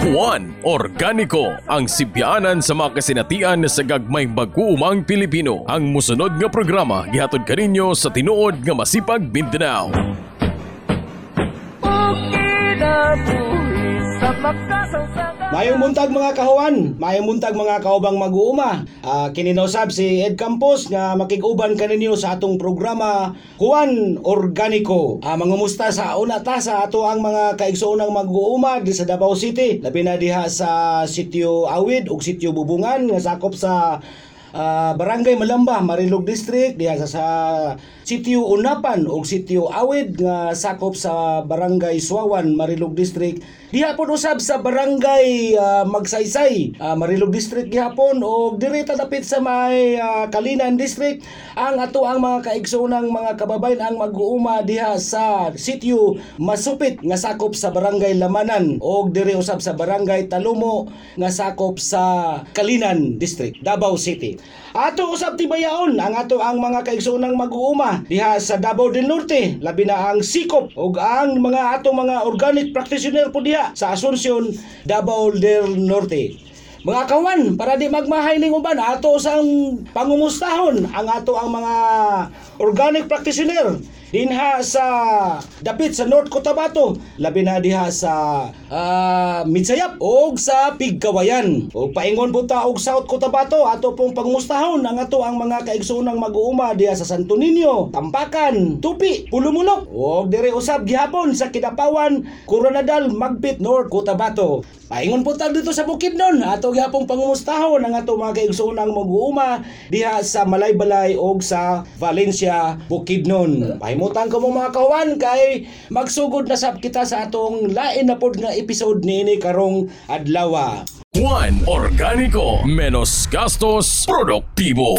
Juan Organico ang sibyanan sa mga kasinatian sa gagmay mag-uumang Pilipino. Ang musunod nga programa gihatod kaninyo sa tinuod nga masipag Mindanao. Mayong buntag mga kahuan, mayong buntag mga kaubang mag-uuma. Uh, kininausab si Ed Campos nga makiguban kaninyo sa atong programa Juan Organico. Uh, mangumusta sa una ta sa ato ang mga kaigsoonang mag-uuma di sa Davao City. Labi na diha sa sitio Awid ug sitio Bubungan nga sakop sa uh, Barangay Malamba, Marilog District diha sa, sa sitio Unapan ug sitio Awid nga sakop sa Barangay Suawan, Marilog District. Diha po usab sa barangay uh, Magsaysay, uh, Marilog District gihapon o direta dapit sa may uh, Kalinan District. Ang ato ang mga kaigsoonang mga kababayan ang mag-uuma diha sa sitio Masupit nga sakop sa barangay Lamanan o dire usab sa barangay Talumo nga sakop sa Kalinan District, Davao City. Ato usab tibayaon ang ato ang mga kaigsoonang mag-uuma diha sa Davao del Norte, labi na ang sikop ug ang mga ato mga organic practitioner po diha sa Asunsyon, Davao del Norte. Mga kawan, para di magmahay ning uban, ato sang pangumustahon ang ato ang mga organic practitioner dinha sa dapit sa North Cotabato labi na diha sa uh, Midsayap og sa Pigkawayan. Og paingon po ta og South Cotabato ato pong pangmustahon ang ato ang mga kaigsoonang mag-uuma diha sa Santo Niño Tampakan Tupi Pulumulok. Og dire usab gihapon sa Kidapawan Coronadal Magpit North Cotabato. Paingon po ta dito sa Bukidnon ato gihapon pangmustahon ang ato mga kaigsoonang mag-uuma diha sa Malaybalay og sa Valencia Bukidnon Pahingon Kalimutan ko mo mga kawan kay magsugod na sab kita sa atong lain na pod nga episode niini karong adlaw. Juan Organico Menos gastos Produktibo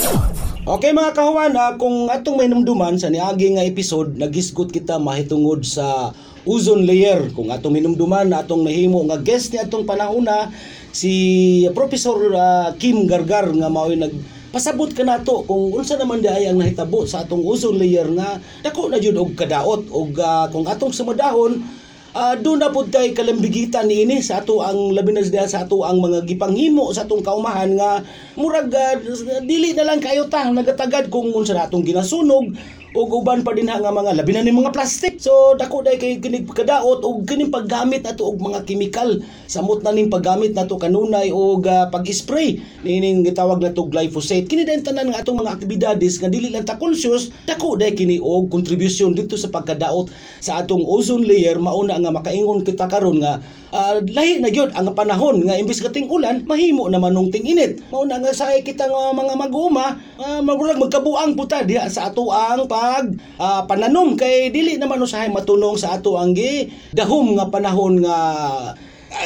Okay mga kahuan, uh, kung atong may numduman sa niagi nga episode, nagisgot kita mahitungod sa ozone layer. Kung atong minumduman, atong nahimo nga guest ni atong panahuna, si Professor uh, Kim Gargar nga mao'y nag pasabot ka nato kung unsa naman di ay ang nahitabo sa atong ozone layer nga dako na jud og kadaot og uh, kung atong sumadahon uh, doon na pud kay kalambigitan niini sa ato ang labi na sa ato ang mga gipanghimo sa atong kaumahan nga murag uh, dili na lang kayo ta nagatagad kung unsa natong ginasunog ug uban pa din nga mga labi na ni mga plastic. So dako day kay kinig kadaot ug kining paggamit nato og mga chemical. Samot na ning paggamit nato kanunay og uh, pag-spray. Nining gitawag nato glyphosate. Kini din tanan nga atong mga aktibidades nga dili lang ta conscious dako day kini og contribution dito sa pagkadaot sa atong ozone layer. Mauna nga makaingon kita karon nga uh, lahi na gyud ang panahon nga imbis kating ulan mahimo na manong ting init. Mao na nga sa kita nga mga mag-uma uh, magkabuang puta diha sa ato ang pag uh, pananom kay dili naman usahay matunong sa ato ang gi dahom nga panahon nga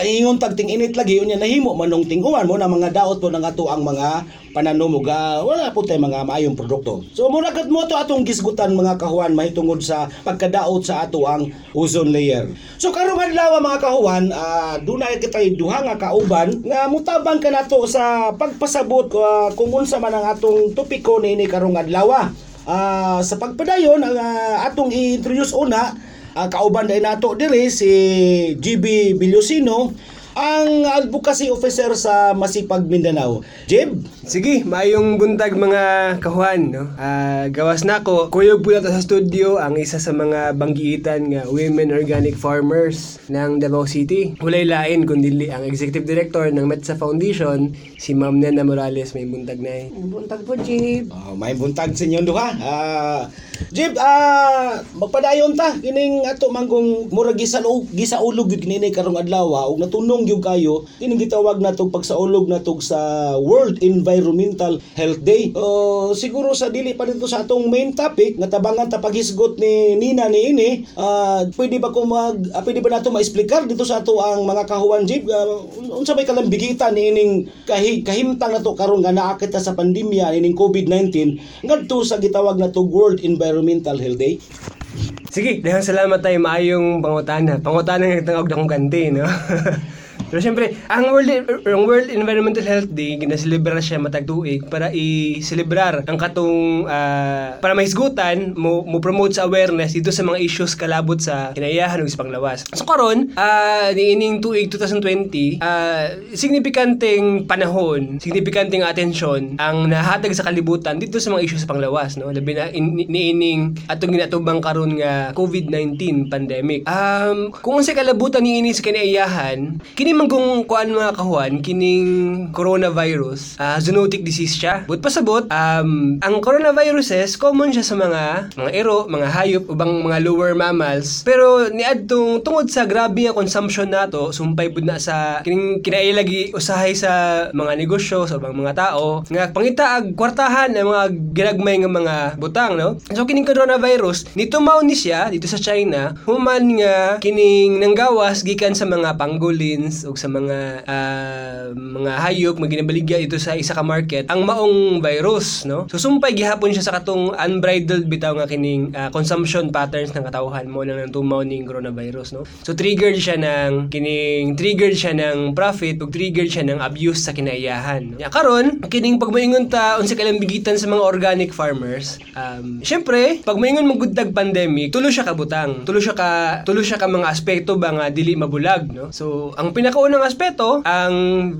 ingon tagting init lagi unya nahimo manong tinguan mo na mga daot po ng ato ang mga pananom ug wala po tay mga maayong produkto. So mura kat mo to atong gisgutan mga kahuan mahitungod sa pagkadaot sa ato ang ozone layer. So karong adlaw mga kahuan, uh, dunay kitay duha nga kauban nga mutabang ka nato sa pagpasabot uh, kung unsa man ang atong topiko niini karong adlaw. Uh, sa pagpadayon ang uh, atong i-introduce una uh, kauban dahil nato diri si GB Bilusino ang advocacy officer sa Masipag Mindanao. Jeb? Sige, mayong buntag mga kahuan. No? Uh, gawas na ko. Kuyog po sa studio ang isa sa mga banggiitan nga Women Organic Farmers ng Davao City. Hulay lain kundi ang Executive Director ng Metsa Foundation, si Ma'am Nena Morales. May buntag na eh. Buntag po, Jib. Uh, may buntag sa inyo duha. Uh, Jib, uh, magpadayon ta. Kining ato manggong murag gisaulog, gisaulog yun kinini karong adlaw. Ug natunong gyud kayo kining gitawag nato pagsaulog nato sa World Environmental Health Day. Uh, siguro sa dili pa dito sa atong main topic nga tabangan ta paghisgot ni Nina ni ini, uh, pwede ba ko mag uh, pwede ba nato ma-explicar dito sa ato ang mga kahuan jeep uh, unsa may kalambigitan ni ining kahi, kahimtang nato karon nga naa kita sa pandemya ining COVID-19 ngadto sa gitawag nato World Environmental Health Day. Sige, daghang salamat tayo maayong pangutana. Pangutana nga tawag akong kanti, no? Pero syempre, ang World, ang World Environmental Health Day, ginaselebrar siya matag tuig para i-celebrar ang katong ah, para mahisgutan mo, mo promote sa awareness dito sa mga issues kalabot sa kinaiyahan ug sa panglawas. So karon, ah niining tuig 2020, ah signifikanteng panahon, signifikanteng atensyon ang nahatag sa kalibutan dito sa mga issues sa panglawas, no? Labi na in, niining atong ginatubang karon nga COVID-19 pandemic. Um, kung unsay kalabutan niini sa kinaiyahan, kini man kung kuan mga kahuan, kining coronavirus, ah zoonotic disease siya. But pasabot, um, ang coronaviruses common siya sa mga mga ero, mga hayop ubang mga lower mammals. Pero niadtong tungod sa grabe nga consumption nato, sumpay pud na sa kining kinailagi usahay sa mga negosyo sa ubang mga tao nga pangitaag kwartahan ang mga ginagmay nga mga butang, no? So kining coronavirus, nito mao ni siya dito sa China, human nga kining nanggawas gikan sa mga pangolins ug sa mga ah, mga hayop nga ginabaligya dito sa isa ka market ang maong virus, no? So sumpay gihapon siya sa katong unbridled bitaw nga kining ah, consumption patterns ng katawhan mo nang tumaw ning coronavirus, no? So triggered siya ng kining triggered siya ng profit ug triggered siya ng abuse sa kinaiyahan. Ya karon kining pagmoingon ta unsa kalambigitan sa mga organic farmers, um syempre pag moingon mo gudtag pandemic, tulo siya ka butang. Tulo siya ka tulo siya ka mga aspeto ba nga dili mabulag, no? So ang pinakaunang aspeto ang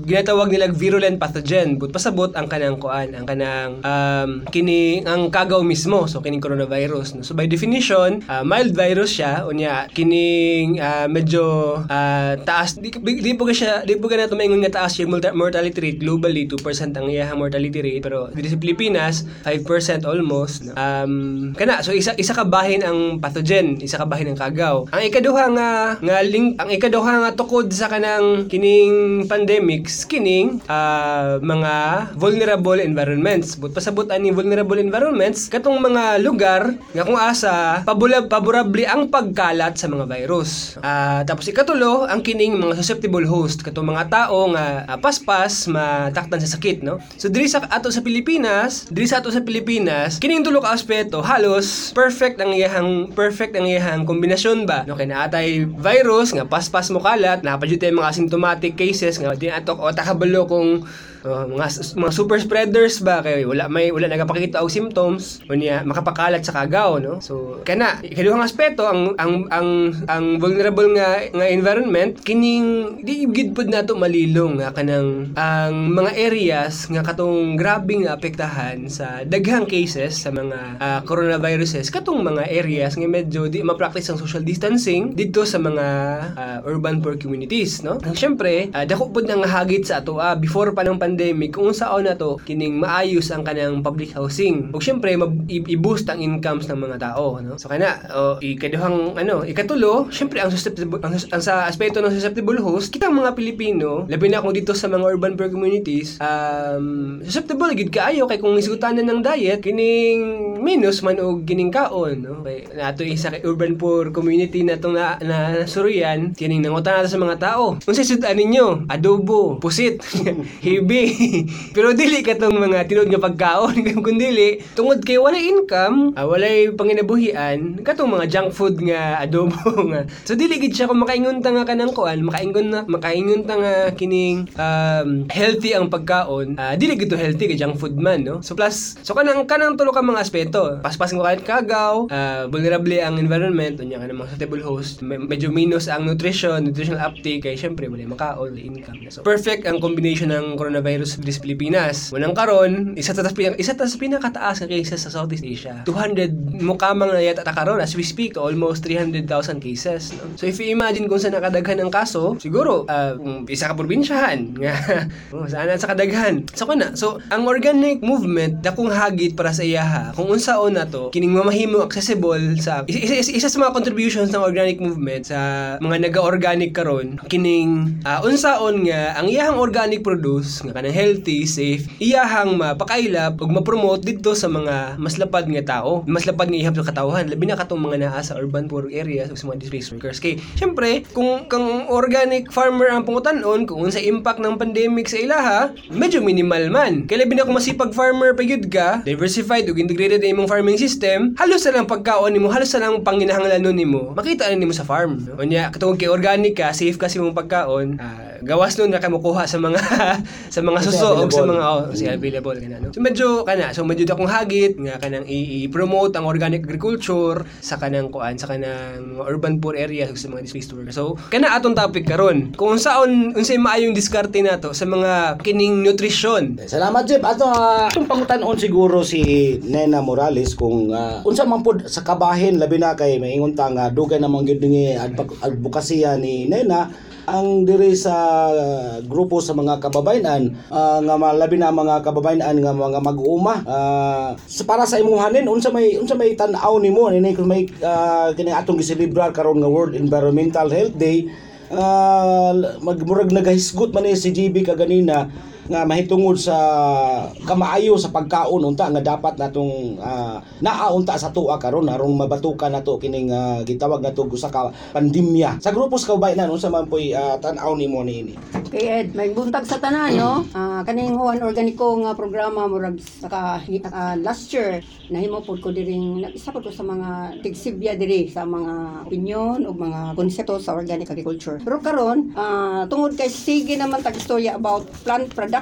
ginatawag nilang virulent pathogen. But pasabot ang kanang kuan, ang kanang um kini ang kagaw mismo, so kining coronavirus, no? So by definition, ah, mild virus siya. Unya kining ah, medyo ah, taas. Di, di po siya di po na tumaingon nga taas yung morta- mortality rate globally. 2% ang iyahang mortality rate. Pero dito sa Pilipinas 5% almost. No? um kana so isa isa ka bahin ang pathogen. Isa ka bahin ang kagaw. Ang ikaduha nga nga link ang ikaduha nga tukod sa kanang kining pandemics kining ah, mga vulnerable environments. But pasabot ani vulnerable environments katong mga lugar nga kung asa pabulab paborable ang pagkalat sa mga virus. Ah, tapos ikatulo ang kining mga susceptible host katong mga tao nga ah, paspas matakdan sa sakit no? So diri sa ato sa Pilipinas diri sa ato sa Pilipinas kining tulo ka aspeto halos perfect ang iyahang perfect ang iyahang kombinasyon ba? No kay naatay virus nga paspas mo kalat napadyut tay mga asymptomatic cases nga di ato o takabalo kung uh, mga mga super spreaders ba kay wala may wala nagapakita og symptoms unya makapakalat sa kagaw no? So kana ikaduhang aspeto ang ang ang ang vulnerable nga nga environment kining di gid pud nato malilong nga kanang ang mga areas nga katong grabe nga apektahan sa daghang cases sa mga ah, coronaviruses katong mga areas nga medyo di ma-practice ang social distancing dito sa mga ah, urban poor communities no? Syempre ah, dako pud nga hagit sa ato ah, before pa ng pandemic kung saon na to kining maayos ang kanang public housing. Ug syempre i-boost ang incomes ng mga tao no? So kana oh, ikaduhang ano ikatulo syempre ang susceptible ang, ang sa aspeto ng susceptible host kitang mga Pilipino labi na kung dito sa mga urban poor communities um susceptible gid kaayo kay kung isgutanan ng diet kining minus man og kining kaon no? Kay nato isa kay urban poor community na tong na, na, nasuriyan kining nangutan nato sa mga tao. Unsay sudan ninyo adobo pusit hibi pero dili ka tong mga tinud nga pagkaon. Kung dili tungod kay wala income ah, walay panginabuhian katong mga junk food nga adobo nga. So dili gid siya kung makaingon ta nga kanang kuan makaingon na makaingon nga kining um, healthy ang pagkaon. Ah, dili gid to healthy kay junk food man no? So plus so kanang kanang tulo ka mga aspeto. Paspas mo kahit kagaw ah, vulnerable ang environment unya kanang mga suitable host me- medyo minus ang nutrition nutritional uptake kay syempre wala makaon income so perfect ang combination ng coronavirus diri sa Pilipinas. Unang karon isa ta sa pinaka isa ta sa pinakataas nga cases sa Southeast Asia. 200 mukamang na yata ta karon as we speak almost 300,000 cases no? so if you imagine kung saan nakadaghan ang kaso siguro kung isa ka probinsyahan nga. Oh, saan sa kadaghan? So kana so ang organic movement dakong hagit para sa iyaha kung unsaon na to kining mamahimo accessible sa isa, isa, isa sa mga contributions ng organic movement sa mga naga-organic karon kining ah, unsaon nga ang iyahang organic produce nga kanang healthy, safe, iyahang mapakaila ug ma-promote didto sa mga mas lapad nga tao, mas lapad nga ihap sa katawhan, labi na katong mga naa sa urban poor areas ug sa mga displaced workers. Kay syempre, kung kang organic farmer ang pangutan-on kung unsa impact ng pandemic sa ilaha, medyo minimal man. Kay labi na kung masipag farmer pa gyud ka, diversified ug integrated ang imong farming system, halos na lang pagkaon nimo, halos na lang panginahanglanon nimo. Makita na nimo sa farm. No? Unya katong kay organic ka, safe ka sa imong pagkaon, ah, gawas nun na ka makuha sa mga sa mga suso ug sa mga oh, kasi available kana no. So medyo kana, so medyo akong hagit nga kanang i-promote ang organic agriculture sa kanang kuan sa kanang urban poor areas sa mga displaced workers. So kana atong topic karon. Kung unsaon unsay maayong diskarte nato sa mga kining nutrition Salamat Jeff. Ato uh, itong pangutan-on siguro si Nena Morales kung ah, unsa man pud sa kabahin labi na kay maingon ta nga dugay namang gyud ni advok- advokasya ni Nena ang diri sa grupo sa mga kababayan ah, nga malabi na mga kababayan nga mga mag-uuma Ah, sa para sa imuhanin unsa may unsa may tan-aw nimo ni kung may ah, kini atong giselebrar karon nga World Environmental Health Day ah, magmurag nagahisgot man ni si GB kaganina nga mahitungod sa kamaayo sa pagkaon unta nga dapat natong uh, naaunta sa tuwa karon aron mabatukan nato kining ah, gitawag nato usa ka pandemya sa grupo sa kababayan unsa man poy ah, tan-aw nimo niini Kay Ed, may buntag sa tanan, no? Ah, kaning Juan Organico nga programa murag sa ka, ah, last year nahimo pod ko diring isa pod ko sa mga tigsibya diri sa mga opinion o mga konsepto sa organic agriculture. Pero karon, ah, tungod kay sige naman tag istorya about plant production,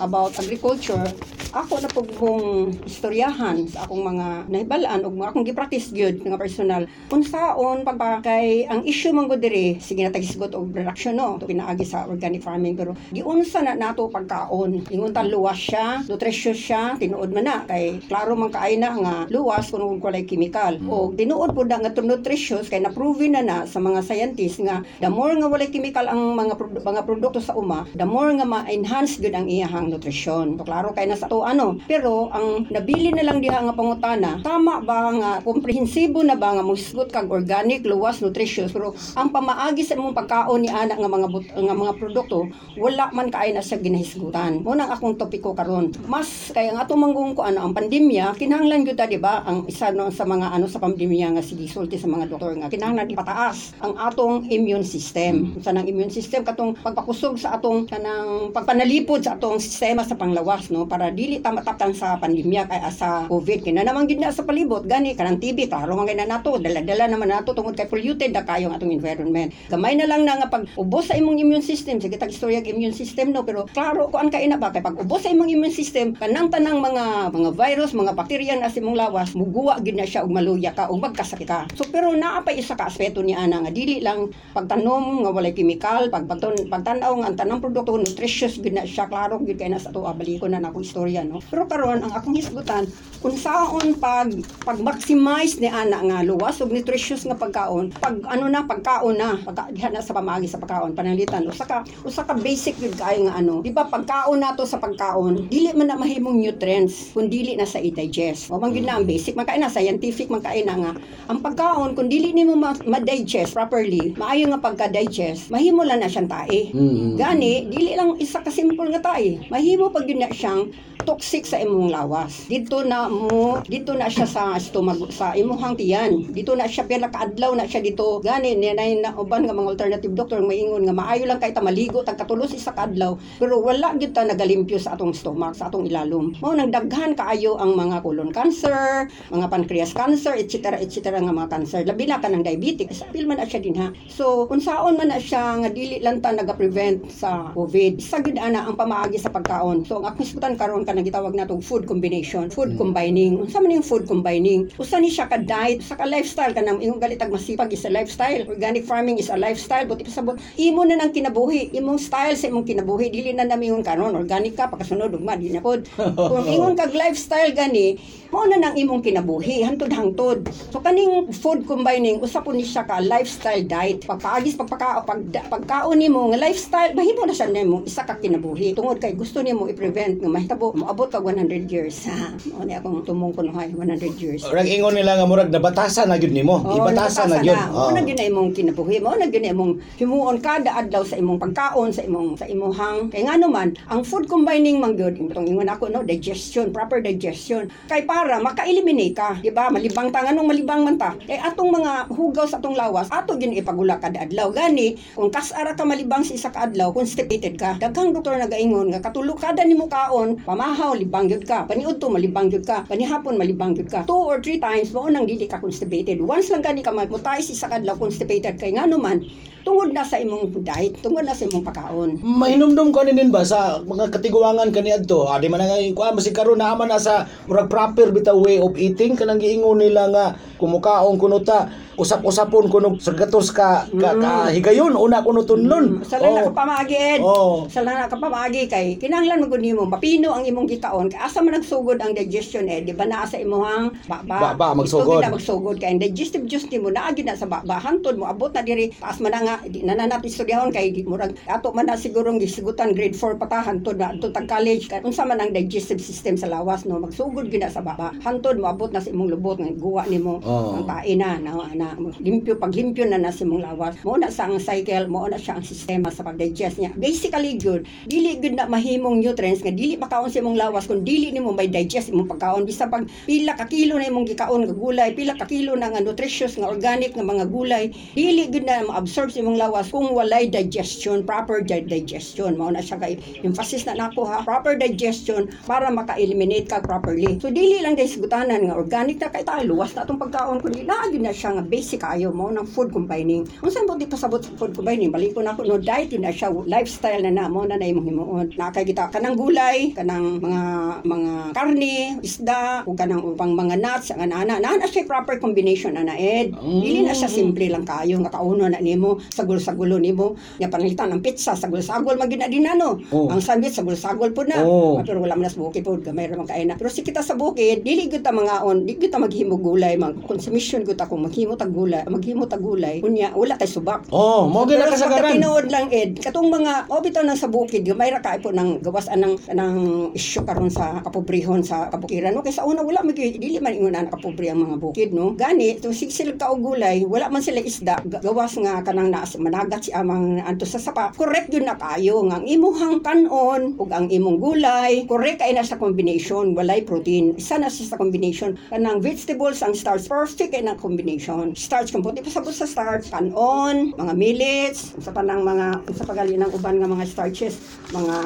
about agriculture, ako na po kong istoryahan sa akong mga nahibalaan o mga akong gipractice gyud nga personal kung saon pagpakay ang issue man gud diri sige na tagisgot og production no? To pinaagi sa organic farming pero giunsa na nato pagkaon. Ingon ta luwas siya nutritious siya tinuod man na. Kay klaro man kaay na nga luwas kung walay chemical. O tinuod pud na nga to nutritious kay na proven na na sa mga scientists nga the more nga walay chemical ang mga produ- mga produkto sa uma the more nga ma-enhance gud ang iyahang nutrition so klaro kay na sa to ano? Pero ang nabili na lang diha nga pangutana tama ba nga komprehensibo na ba nga musgot kag organic luwas nutritious? Pero ang pamaagi sa imong pagkaon ni ana nga mga but- nga mga produkto wala man kaay na sa ginahisgutan. Mo nang akong topiko karon. Mas kay ang atong manggong ko ano ang pandemya kinahanglan gyud ta di ba? Ang isa no, sa mga ano sa pandemya nga sige sulti sa mga doktor nga kinahanglan ipataas ang atong immune system. Sa nang immune system katong pagpakusog sa atong kanang pagpanalipod sa atong sistema sa panglawas no? Para dili ta mataptan sa pandemya kay sa COVID. Kina naman gid na sa palibot gani kanang TB klaro man na nato. Dala-dala naman nato tungod kay polluted na kayo ang atong environment. Gamay na lang na nga pag ubos sa imong immune system sige tag istorya immune system no? Pero klaro kuan kay na ba? Kay pag ubos sa imong immune system kanang tanang mga mga virus mga bakterya na sa imong lawas muguwa gid na siya og maluya ka og magkasakit ka. So pero naa pa isa ka aspeto ni ana nga dili lang pagtanom nga walay chemical pag pagton pagtan-aw nga ang tanang produkto nutritious siya klaro gid kay na sa to abalik ko na na akong istorya no? Pero karon ang akong hisgutan kung saon pag pag maximize ni ana nga luwas ug nutritious nga pagkaon pag ano na pagkaon na pagka, diha na sa pamagi sa pagkaon pananglitan usa ka usa ka basic gyud kaayo nga ano. Di ba pagkaon nato sa pagkaon dili man na mahimong nutrients kun dili na sa i-digest. O man na ang basic man kay na scientific man kay na nga. Ang pagkaon kun dili nimo ma- ma-digest properly maayo nga pagka-digest mahimo lang na siyang tae. Mm. Gani, dili lang isa ka simple nga tae. Mahimo pag yun na siyang toxic sa imong lawas. Dito na mo, dito na siya sa stomach sa imong tiyan. Dito na siya pila kaadlaw na siya dito. Gani ni na, uban nga mga alternative doctor maingon nga maayo lang kay ta maligo tag katulos isa ka adlaw pero wala gyud ta nagalimpyo sa atong stomach, sa atong ilalom. Mao nang daghan kaayo ang mga colon cancer, mga pancreas cancer, etc. etc. nga mga cancer. Labi na ka ng diabetic, sapil man na siya din ha. So, kung saon man na siya nga dili lang ta naga-prevent sa COVID. Sa gid ana ang pamaagi sa pagkaon. So, ang akong karon ka gitawag natong food combination, food combining. Unsa man yung food combining? Usa ni siya ka diet, usa ka lifestyle kanang imong galitag masipag is a lifestyle. Organic farming is a lifestyle. Buti pa sabot, imo na nang kinabuhi, imong style sa imong kinabuhi dili na nami yung karon organic ka pagkasunod ugma di na pod. Kung ingon kag lifestyle gani, mao na nang imong kinabuhi hantod-hangtod. So kaning food combining usa po ni siya ka lifestyle diet. Pagpaagis pagpaka pag, pagkaon nimo nga lifestyle mahimo na siya nimo isa ka kinabuhi kinabuhi. Tungod kay gusto nimo i-prevent nga mahitabo moabot ka 100 years. Ha. Mao ni akong tumong kuno hay 100 years. Rag ingon nila nga murag nabatasan na gyud nimo. Oo, Ibatasan na gyud. Mao na gyud na imong kinabuhi. Mao na gyud na imong himuon kada adlaw sa imong pagkaon, sa imong sa imong kay ngano man ang food combining man gyud itong ingon ako no digestion, proper digestion. Kay para maka-eliminate ka, di ba? Malibang ta nganong malibang man ta. Kay atong mga hugaw sa atong lawas, ato gyud ipagula kada adlaw. Gani kung kasara ka malibang sa isa ka adlaw, constipated ka. Daghang doktor nagaingon nga katulo kada nimo kaon, pamahaw libang gyud ka. Paniud to malibang gyud ka. Panihapon malibang ka. Two or three times mao nang dili ka constipated. Once lang gani ka magmutay sa isa ka adlaw constipated kay ngano man tungod na sa imong diet, tungod na sa imong pagkaon. Mahinumdum ko ninin ba sa mga katiguangan kani adto? Ah, di man nga kuan basi karon na man na sa proper bitaw way of eating kanang giingon nila nga kumukaon kuno ta usap-usapon kuno sargatos ka ka, ka higayon una kuno tunlon. Sa lang Oh. ka pamagi, Ed. Oh. Sa lang ka pamagi kay kinahanglan mo gud nimo mapino ang imong gikaon kay asa man nagsugod ang digestion eh di ba naa sa imong baba. Baba, magsugod. Ito magsugod kay digestive juice nimo naa gid na sa baba hantod mo abot na diri taas man nga di na na natin istudyahon kay di murag ato man na sigurong gisigutan grade 4 pa hantod na adto tag college kay unsa man ang digestive system sa lawas no magsugod gid na sa baba hantod mo abot na sa imong lubot nga guwa nimo Oh. ang tae na na, na limpyo pag limpyo na na sa imong lawas. Mo na sa ang cycle mo na siya ang sistema sa pag-digest niya. Basically good. Dili good na mahimong nutrients nga dili makaon sa imong lawas kung dili nimo may digest imong pagkaon. Bisa pag pila ka kilo na imong gikaon nga gulay pila ka kilo na nga nutritious nga organic nga mga gulay dili good na ma-absorb sa imong lawas kung walay digestion proper di- digestion. Mao na siya kay emphasis na nako ha? Proper digestion para maka-eliminate ka properly. So dili lang dahil sigutanan nga organic na kay tayo luwas na itong pagkaon. Naa gyud na siya nga basic kayo mo ng food combining unsa mo di pasabot sa food combining balik ko na ako no diet na siya lifestyle na na mo na na imong himuon. Na kay kita kanang gulay kanang mga mga karne isda ug kanang upang mga nuts ang ana na na siya proper combination ana ed. Dili na siya simple lang kayo nga kauno na nimo sagol-sagulo nimo. Nga panalitan ang pizza sagol-sagol magina din ano Oh. ang sandwich sagol-sagol po na. Oh. pero wala man na sa bukid po gamay ra man kain na. Pero si kita sa bukid dili gyud ta mga on di gyud ta maghimo gulay mag consumption gyud ta kung maghimo ta gulay maghimo ta gulay kunya wala tay subak. Oh, mo gyud kasagaran. tinuod lang ed. Katong mga o bitaw nang sa bukid gamay ra kay po nang gawas anang anang isyu karon sa kapobrehon sa kabukiran no kay sa una wala gyud- dili man ingon na kapobre ang mga bukid no? Gani to sigsil ka og gulay wala man sila isda ga- gawas nga kanang naas managat si amang anto sa sapa. Correct yun na kayo nga ang imuhang kanon ug ang imong gulay correct kay na sa combination walay protein. Isa na sa combination. Kanang vegetables ang starch perfect kay na combination starch kung puti pasabot sa starch kanon mga millets sa panang mga sa pagali ng uban nga mga starches mga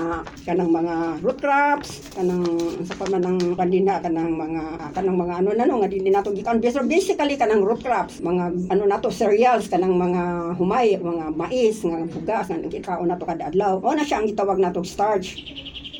kanang mga root crops kanang sa pamanang kanina kanang mga kanang mga ano na no nga dili nato gikan. Basically kanang root crops mga ano nato cereals kanang mga humay mga mais nga bugas nga gikaon nato kada adlaw. O na siya ang gitawag nato starch.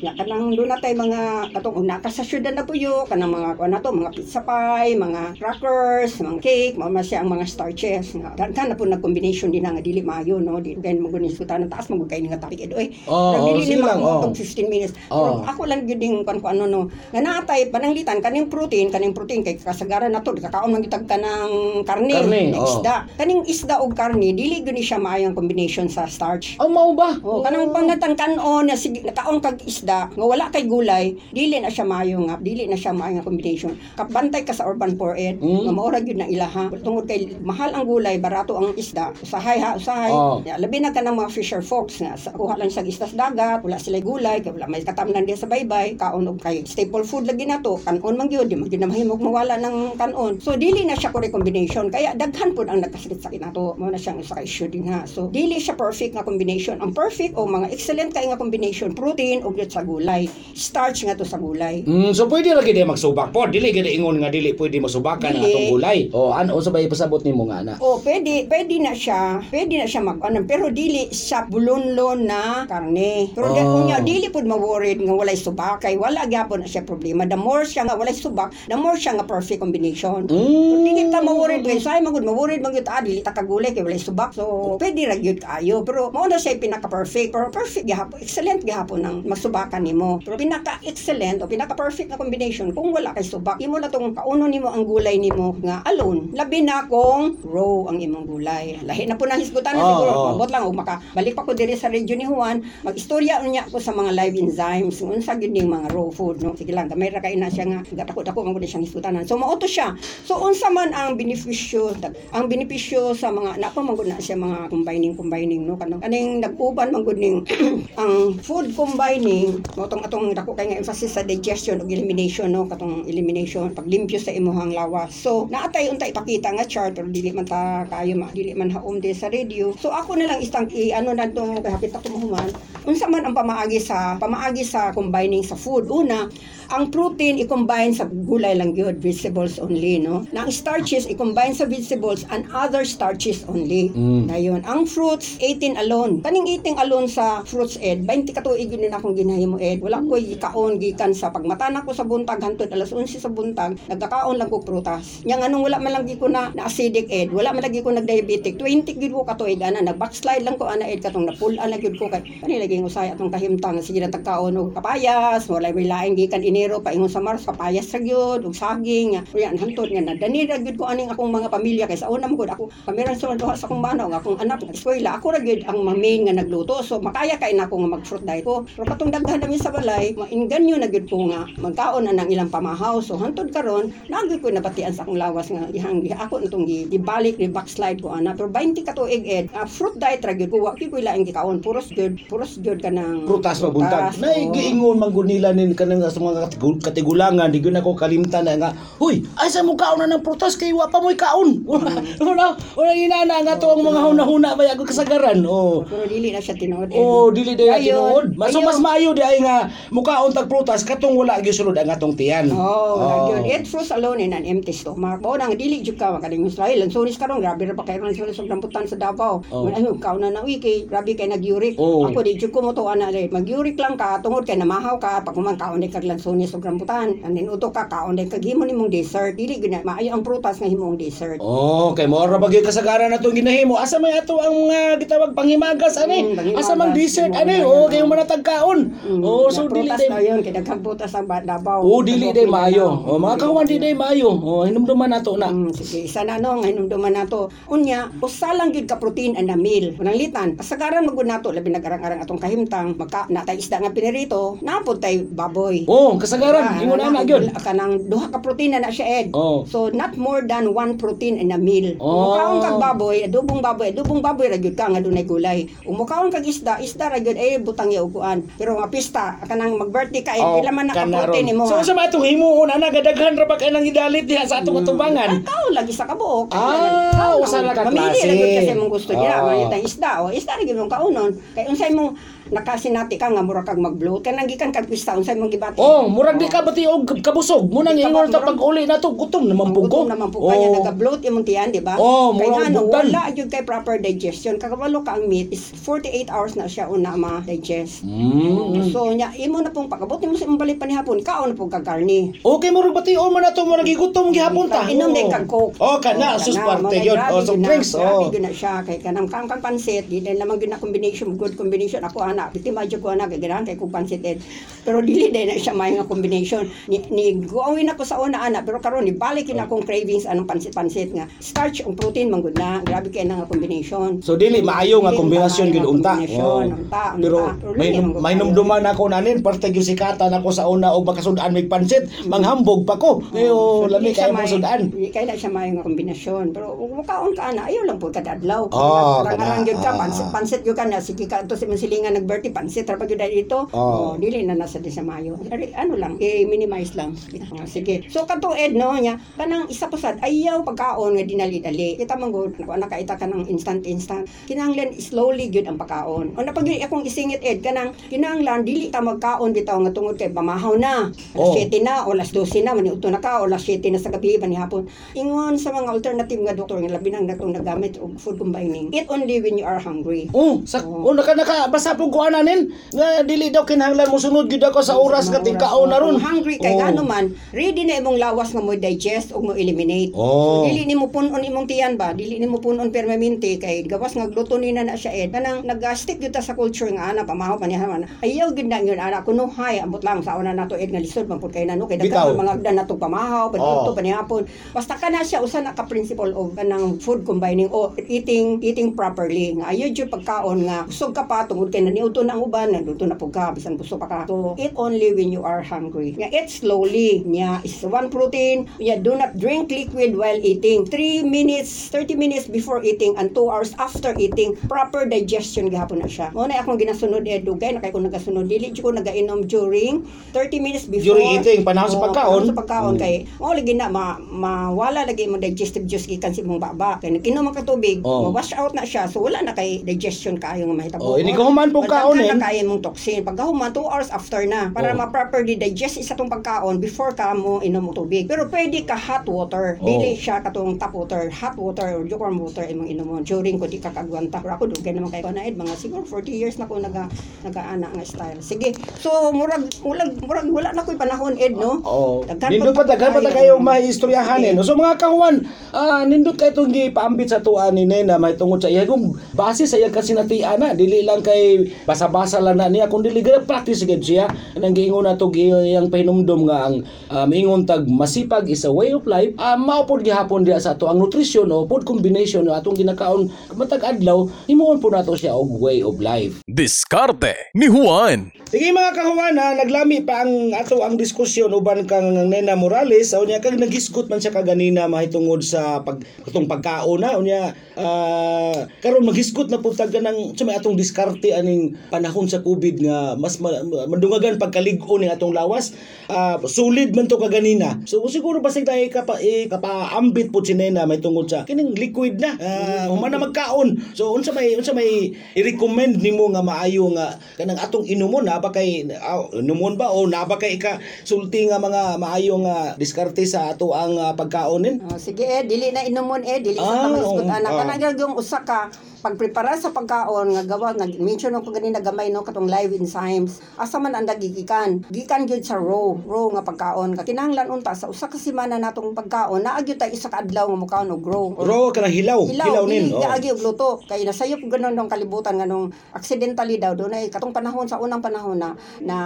Ya, kanang doon na tayo mga katong una ka sa syudad na puyo, kanang mga kuan nato, mga pizza pie, mga crackers, mga cake, man siya ang mga starches. Nga daghan na po na combination din nga dili maayo no, di mo gunis kuta ng taas magugay nga topic edo eh. Oh, oh, Pero dili ni lang, oh. makatog 15 minutes. Pero Oh. ako lang gyud ding kan ko ano no. Nga naatay pananglitan kaning protein, kaning protein kay kasagaran nato kakaon man gitag kanang karne, Karne, oh. isda. Kaning isda og karne dili gyud ni siya maayong combination sa starch. Ang mao ba? Oh, kanang pangatang kanon na sige nakaon kag isda nga wala kay gulay, dili na siya maayo nga, dili na siya maayo nga combination. Kapantay ka sa urban poor ed, Mm. nga maura gyud na ilaha. Tungod kay mahal ang gulay, barato ang isda. Usahay ha, usahay. Oh. Ya, labi na ka ng mga fisher folks nga sa kuha lang sa isda sa dagat, wala sila gulay, kay wala may katamnan diya sa baybay, kaon og kay staple food lagi na to, kanon man gyud, di man gyud na mahimog mawala ng kanon. So dili na siya correct combination, kaya daghan pud ang nagkasakit sa kinato. Mo na siyang isa ka issue din ha. So dili siya perfect nga combination. Ang perfect o mga excellent kay nga combination, protein gyud sa gulay. Starch nga to sa gulay. Mm, so pwede lagi di magsubak po. Dili gid ingon nga dili pwede masubakan ang atong gulay. O ano sa bay pasabot nimo nga na? O, pwede, pwede na siya, pwede na siya mag, ano, pero dili sa bulunlo na karne. Pero Oh. oh. kunya, dili pud ma-worried nga walay subak, kay wala gyapon na siya problema. The more siya nga walay subak, the more siya nga perfect combination. Mm. dili ta ma-worried, kay say magud ma-worried magud ah, dili ta kagulay kay walay subak. So, pwede ra gyud kaayo. Pero mao na siya pinaka-perfect. Pero perfect gihapon, excellent gihapon ng magsubakan nimo. Pero pinaka-excellent o pinaka-perfect na combination kung wala kay subak. Imo na tong kauno nimo ang gulay nimo nga alone. Labi na kung raw ang imong gulay. Lahi na po nang hisgutan na Oo, siguro. oo. Mabot lang og maka balik pa ko diri sa region ni Juan, mag-istorya unya ko sa mga live enzymes, unsa gyud ning mga raw food no. Sige lang, gamay ra kay na siya nga gatakot-ako man gud siyang hisgutanan. So mao to siya. So unsa man ang benepisyo, ang benepisyo sa mga man gud na siya mga combining combining no kanang kaning nag-uban man gud ning ang food combining mo tong atong dako kay nga emphasis sa digestion ug elimination no katong elimination paglimpyo sa imuhang lawas. So naatay unta ipakita nga chart pero dili man ta kaayo ma dili man haom di sa radio. So ako na lang istang i ano na to kay hapit ako mahuman. Unsa man ang pamaagi sa pamaagi sa combining sa food. Una, ang protein i-combine sa gulay lang gyud, vegetables only, no? Na ang starches i-combine sa vegetables and other starches only. Mm. Dayon, ang fruits 18 alone. Kaning 18 alone sa fruits ed, 20 ka tuig yun akong ginahimo ed. Wala ko kaon gikan sa pagmatan ako sa buntag hantod alas 11 sa buntag, nagkakaon lang ko prutas. Nya anong wala man lang gi ko na, na acidic ed, wala man lagi ko nag diabetic. 20 gid ko ka tuig ana, nag backslide lang ko ana ed katong napulan lang gyud ko kay kani lagi usay atong kahimtang sige na tagkaon og papayas, wala may laing gikan Enero pa ingon sa Mars papayas ra gyud og saging. Uya hantod nga nadani ra gyud ko aning akong mga pamilya kay sa una mo gud ako kamiran sa duha sa akong banaw nga akong anak eskwela ako ra gyud ang mamin nga nagluto so makaya kay na ako nga mag fruit diet ko. Pero katong daghan namin sa balay, mainganyo na gyud ko nga magkaon na ng ilang pamahaw. So hantod karon nagid ko nabatian sa akong lawas nga ihang ako nitong gi gibalik ni backslide ko ana. Pero 20 ka tuig ed, ah, fruit diet ra gyud ko wa gyud ko laing gikaon puros gyud puros gyud ka ng prutas mabuntag. Nay giingon man gud nila nin kanang sa mga katigul- katigulangan di gyud ako kalimtan na nga. Huy, ay sa mo kaon na ng prutas kay wa pa mo'y kaon. Wala wala inana nga to ang mga hunahuna ba ako kasagaran. Oh. Pero dili na siya tinuod. Oh, dili day Ayun, tinuod. Mas so, ayun. mas maayo di ay nga mukaon tag prutas katong wala gyud sulod ang atong tiyan. Oh, Oh. yun. Eat fruits alone in an empty stomach. Bao nang dili jud ka makaling Israel. Ang sunis karon grabe ra pa kay ron sunis og rambutan sa Davao. Oh. Ay, kaon na na wiki, grabe kay nag-uric. Oh. Ako di jud ko mo to ana rin. Mag-uric lang ka tungod kay namahaw ka pag man kaon kag lansunis og rambutan. Anin uto ka kaon kag himo nimong dessert. Dili gina maayo ang prutas nga himong dessert. Oh, kay mo ra bagay kasagaran natong ginahimo. Asa may ato ang mga gitawag panghimagas ani? Mm. Asa man dessert Mm, ani? Oh, mm. kay mo natag kaon. Mm, Oh, nga so dili day na yun, kay daghang prutas ang ba- Davao. Oh, dili day maayo. Oh, mga kawan di day maayo. Oh, hinumduman nato na. Mm, sige, isa na no, ngayon duman nato. Unya, usa lang gyud ka protein and a meal. Unang litan, kasagaran magud nato labi nagarang-arang atong kahimtang, magka natay isda nga pinirito, napod tay baboy. Oh, kasagaran ingon ano ana gyud. Kanang duha ka protein na na siya ed. Oh. So not more than one protein in a meal. Oh. Umukaon kag baboy, adubong baboy, adubong baboy ra gyud ka nga dunay gulay. Umukaon kag isda, isda ra gyud ay butang ya uguan. Pero nga pista, kanang mag-birthday ka, eh, Oh, pila man na ka kana protein nimo. So sa mga itong himuon ana gadaghan ra ba kay nang idalit diha sa atong atubangan? Ikaw lagi sa kabuok. Ah, usa na ka Mamili klase. lang gyud kasi mong gusto. Oh. May isda o isda ra gyud mong kaunon. Kay unsay mong nakasinati ka nga mura kag mag-bloat kanang gikan kag pista unsay mong gibati. Oh, murag di ka bati og kabusog. Mo nang ingon ta pag uli na to gutom naman pug ko. Gutom naman po kanya Oh. nagka-bloat imong tiyan, di ba? Oh, Kaya mura ano, wala gyud kay proper digestion. Kakabalo ka ang meat is 48 hours na siya una ma-digest. Mm. So nya imo na pong pagabot mo sa imong balik pa ni hapon, kaon pong kag karne. Okay rin bati o man na to mo nagigutom gihapon ta. Inom din kag coke. Oh, kana Oh, sus parte grabe Oh, so drinks. Oh. na siya kay kanang kang kang pansit di naman gyud na combination good combination ako ana biktima jud ko ana kay ganahan kay kog pansit ed pero dili din na siya may nga combination ni, ni gawin ako sa una ana pero karon ni balik yun akong cravings anong pansit pansit nga starch ang protein man gud na grabe kay na nga combination So dili maayo nga kombinasyon unta. kombinasyon, Oh. unta. Pero Pero may may ko numduman ako nanin parte gyud sikatan ako sa una og makasudan mig pansit, manghambog pa ko. Ayo, So, lami kay mo sudan. Kay na siya may nga kombinasyon. Pero kung mukaon ka na, ayaw lang po kada adlaw. Oh, Karangaran kana, gyud ka, ah. pansit, pansit gyud ka na. Sige ka, ito si Mansilingan nag-birthday, pansit, ra pa gyud dito. Oh. Oh, dili na nasa di sa mayo. Ari, ano lang, i-minimize lang. Ah, sige. So, katued, no, nya, kanang isa po sad, ayaw pagkaon nga dinali-dali. Kita man gud, kung nakaita ka ng instant-instant. Kinahanglan slowly gyud ang pagkaon. O napag akong isingit ed, kanang kinahanglan, dili ta magkaon bitaw nga tungod kay pamahaw na. Alas Oh. 7 na, o alas 12 na, maniuto na ka, o alas 7 na sa gabi, manihapon. Ingon sa mga alternative nga doktor, nga labi nang natong nagamit og food combining. Eat only when you are hungry. Oh, sa oh. naka naka basta pug kuan nanin nga dili daw kinahanglan mo sunod gyud ako sa oras nga tingkaon na ron. Kung hungry kay Oh. gano man, ready na imong lawas nga mo digest o mo eliminate. Oh. So, dili nimo punon imong tiyan ba? Dili nimo punon perma 20 kay gawas nga gluto ni na na siya ed kanang nag-stick gyud ta sa culture nga ana pamahaw pa niya man ayaw gid na yun ana kuno hay ambot lang sa una nato ed nga lisod man pud kay nano kay daghan mga agdan nato pamahaw Oo. padto pa nihapon basta kana siya usa na ka principle of kanang food combining o eating eating properly nga ayaw jud pagkaon nga busog ka pa tungod kay naniuto na ang uban naluto na pud ka bisan busog pa ka so eat only when you are hungry. Nga eat slowly. Nya is one protein. Nya do not drink liquid while eating. 3 minutes 30 minutes before eating and 2 hours after eating proper digestion gihapon na siya. Mo na akong ginasunod eh dugay na kay ko nagasunod. Dili ko nagainom during 30 minutes before. During eating, panahon sa pagkaon. panahon sa pagkaon. Mm. kay mo lagi na ma, mawala lagi mo digestive juice gikan sa imong baba. Kay kinom ka tubig Oo. ma-wash out na siya. So wala na kay digestion kaayo nga mahitabo. Oh, ini kahuman pong kaon, eh. Na kaya mong toxin. Pag kahuman 2 hours after na para Oo. ma-properly digest isa tong pagkaon before ka mo inom tubig. Pero pwede ka hot water. Oo. dili siya katong tap water. Hot water or lukewarm water imong inomon during ko di ka kagwanta. Pero ako dugay naman kay kanaid mga siguro 40 years na ko naga nagaana nga style. Sige. So murag murag murag wala na ko'y panahon ed no? Oo. Daghan nindot pa daghan kayo maistoryahan eh. So mga kahuan, ah, nindot kay itong gipaambit sa tuan ni Nena may tungod sa iya kung base sa iya kasinatian na. Dili lang kay basa-basa lang na niya kundi liga practice gid siya. Nang giingon nato iyang pahinumdom nga ang um, ingon tag masipag is a way of life. Uh, mao pod gihapon diya sa ato ang nutrition o food combination na atong ginakaon. Matag adlaw himuon po nato siya og way of life. Diskarte ni Juan. Sige mga kahuan ha, naglami pa ang ato ang diskusyon uban kang Nena Morales. Sa unya kag nagisgot man siya kaganina mahitungod sa pag katong pagkaon na unya ah, karon magisgot na pud tag nang sa may atong diskarte aning panahon sa COVID nga mas ma- ma- madungagan pagkalig-o ning atong lawas. Ah, sulid man to kaganina so siguro basig tayo kapa eh, kapaambit pud si Nena mahitungod sa kining liquid na. Uh, humana magkaon. So unsa may unsa may i-recommend nimo nga maayo nga kanang atong inumon? Na ba kay ah, inumon ba o na ba kay ka sulti nga mga maayo nga diskarte sa ato ang ah, pagkaonin? Oh, sige eh, dili na inumon eh, dili Ah, sa pamaskot oo, anak. ah. Kanang yung usa ka pagprepara sa pagkaon nga gawa nag mention ko ganina gamay no katong live enzymes asa man ang gigikan gikan gyud sa raw raw nga pagkaon. Ka kinahanglan unta sa usa ka semana natong pagkaon naa gyud ta isa ka adlaw nga mukaon og raw raw kanang hilaw. Hilaw, nin dili oh. agi og luto. Kay nasayop ganon nung kalibutan nga nung accidentally daw doon ay katong panahon sa unang panahon na na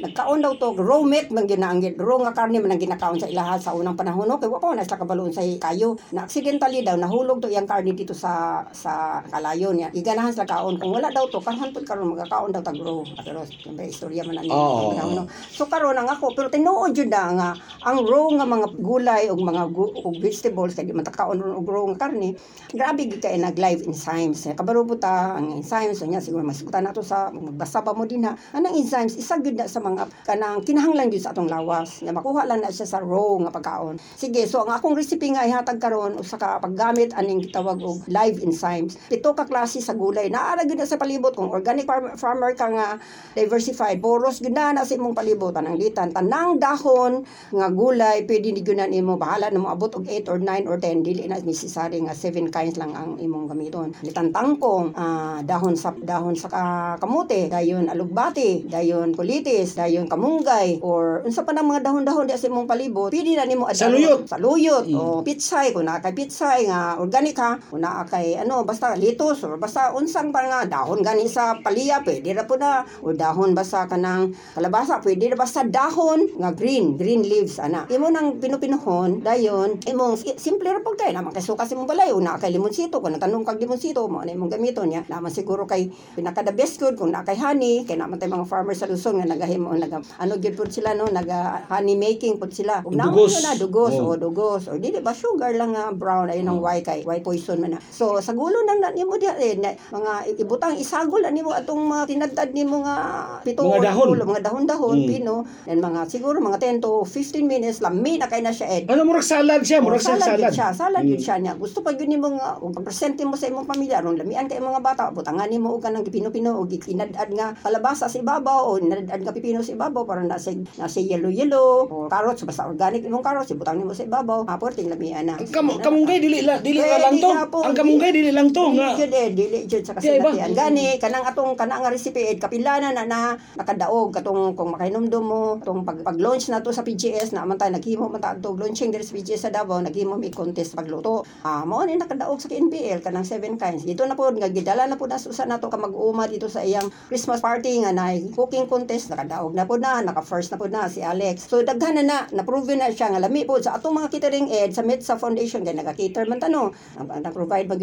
nagkaon daw to raw meat man ginaanggit. Raw nga karne man ang ginakaon sa ilaha sa unang panahon no? Kay wa pa na sila kabaloon sa kayo. Na accidentally daw nahulog to iyang karne dito sa sa kalayo niya. Iganahan sila kaon. Kung wala daw to karhan pud karon magakaon daw tag raw pero may istorya man ani Oo. panahon, no? so karon ang ako. Pero tinuod jud na nga ang raw nga mga gulay o mga gu- og vegetables kay di man ta kaon ron og raw nga karne grabe gid kay nag live enzymes kabaro ta ang enzymes so nya siguro masigutan nato sa magbasa pa mo din ha? Anang enzymes isa gyud na sa mga kanang kinahanglan gyud sa atong lawas. Nga makuha lang na siya sa raw nga pagkaon. Sige so ang akong recipe nga ihatag karon usa ka paggamit aning gitawag og live enzymes pito ka klase sa gulay. Naara gyud na sa palibot. Kung organic farm- farmer ka nga diversified. Poros gyud na na sa imong palibot. Tanang litan. Tanang dahon nga gulay pwede ni gyud na nimo. Bahala na mo abot og 8 or 9 or 10 dili na necessary nga 7 kinds lang ang imong gamiton. Litan tangkong ah, dahon sa dahon sa ka- kamote dayon alugbati dayon kulitis dayon kamunggay or unsa pa nang mga dahon-dahon di sa imong palibot pwede na nimo Saluyot. saluyot. O pitsay. Kung naa kay pitsay nga organic ha kung naa kay ano basta litos or basta unsang pa nga dahon gani sa paliya pwede ra po na. O dahon basta kanang kalabasa pwede ra basta dahon nga green green leaves ana. Imo nang pinupinuhon dayon imong si- simple ra pud kay naman kay sukas imong balay una kay limonsito kung natanong kag limonsito mo na imong gamiton niya naman siguro kay pinaka the best good kung naa kay honey kay naman tay mga farmers sa Luzon nga nagahimo naga ano gyud pud sila no? Naga honey making pud sila. Ug naman na dugos Oh. o dugos. O dili ba sugar lang nga brown ayun ang white kay white poison man na. So sa gulo nang na nimo di eh, na, mga ibutang isagol na nimo atong mga tinadtad nimo nga pito Mga dahon. ulo, mga dahon-dahon Mm. pino then mga siguro mga 10 to 15 minutes lami na kay na siya ed ano murag salad siya murag salad, salad, siya, salad Mm. siya niya. Gusto pa yun mo nga, kung pag-presente mo sa imong pamilya, ron lamian kay mga bata, butangan nimo og kanang pipino-pino og inadad nga kalabasa sa ibabaw o inadad nga pipino sa ibabaw para nasa nasa yellow-yellow o carrots basta organic imong carrots ibutang nimo sa ibabaw. Hapon ting lamian na. Ang kam kamunggay dili la dili Eh, lang to. na. Ang kamunggay dili lang to jud eh dili jud sa kasinatian. Gani kanang atong kana nga recipe eh kapilana na na nakadaog katong kung makainomdom mo tong pag, pag launch na to sa PGS na man tayo naghimo man ta og launching diri sa PGS sa Davao naghimo mi contest pagluto. Ah mao ni nakadaog sa KNBL kanang seven kinds. Dito na pod nga gidala na pod na sa nato ka mag-uuma dito sa iyang Christmas party nga na cooking contest nakadaog na pod na naka first na pod na si Alex. So daghan na na na-prove na siya nga lami pod sa atong mga catering ed sa Metsa Foundation nga nag-cater man tano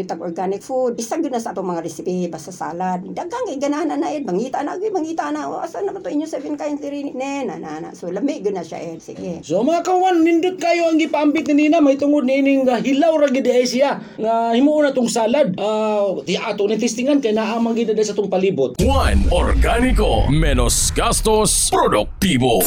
gyud tag organic food isa gyud na sa atong mga recipe basta salad daghang kay ganahan na ed mangita na gyud mangita na o asa naman to inyo seven kinds diri ni ne na na na so lami gyud na siya ed sige So mga kawan, nindot kayo ang gipaambit ni Nina, may tungod ni ining uh, hilaw ra ay siya. Nga himuon na tong salad. Ah, di ato ni testingan kay naamang gid sa tong palibot. Juan Organico, menos gastos, produktibo.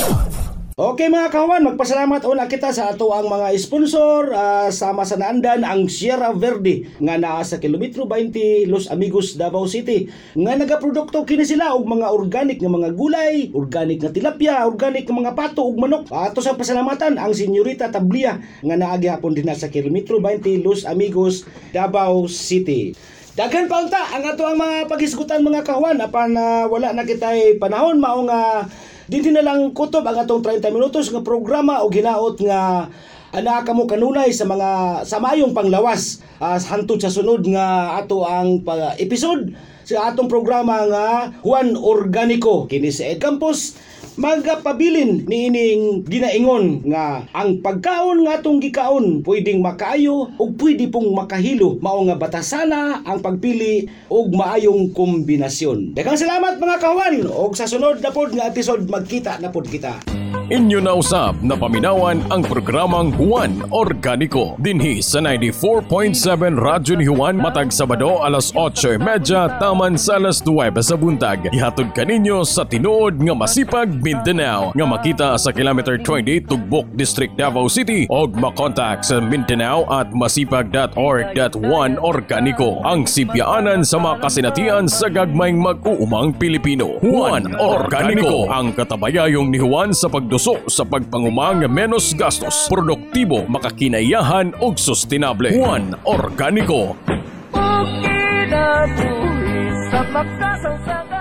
Okay mga kawan, magpasalamat una kita sa ato ang mga sponsor ah, sama sa naandan ang Sierra Verde nga naa sa kilometro 20 Los Amigos, Davao City nga nagaprodukto kini sila og mga organic nga mga gulay, organic nga tilapia, organic nga mga pato ug manok. Ato sa pasalamatan ang Senyorita Tablia nga naa gihapon din sa kilometro 20 Los Amigos, Davao City. Daghan pa unta ang ato ang mga paghisgutan mga kawan apan ah, wala na kitay panahon mao nga Dili na lang kutob ang atong 30 minutos nga programa o ginaot nga ana kamo kanunay sa mga sa mayong panglawas uh, hantod sa sunod nga ato ang episode sa atong programa nga Juan Organico. Kini sa Ed Campus magapabilin ni ining ginaingon nga ang pagkaon nga atong gikaon pwedeng makaayo ug pwede pong makahilo. Mao nga batasana ang pagpili og maayong kombinasyon. Daghang salamat mga kawan! Og sa sunod na pod nga episode magkita na pod kita Inyo na usab na paminawan ang programang Juan Organico dinhi sa 94.7 Radyo ni Juan matag Sabado alas 8:30 taman sa alas 9 sa buntag. Ihatod kaninyo sa tinuod nga masipag Mindanao nga makita sa kilometer 20 Tugbok District Davao City og makontak sa Mindanao at masipag.org.1 Organico ang sibyaanan sa mga kasinatian sa gagmayng mag-uumang Pilipino. Juan Organico ang katabayayong ni Juan sa pagduso sa pagpangumang menos gastos, produktibo, makakinayahan ug sustainable. Juan Organico Kinabuhi sa makasawsaw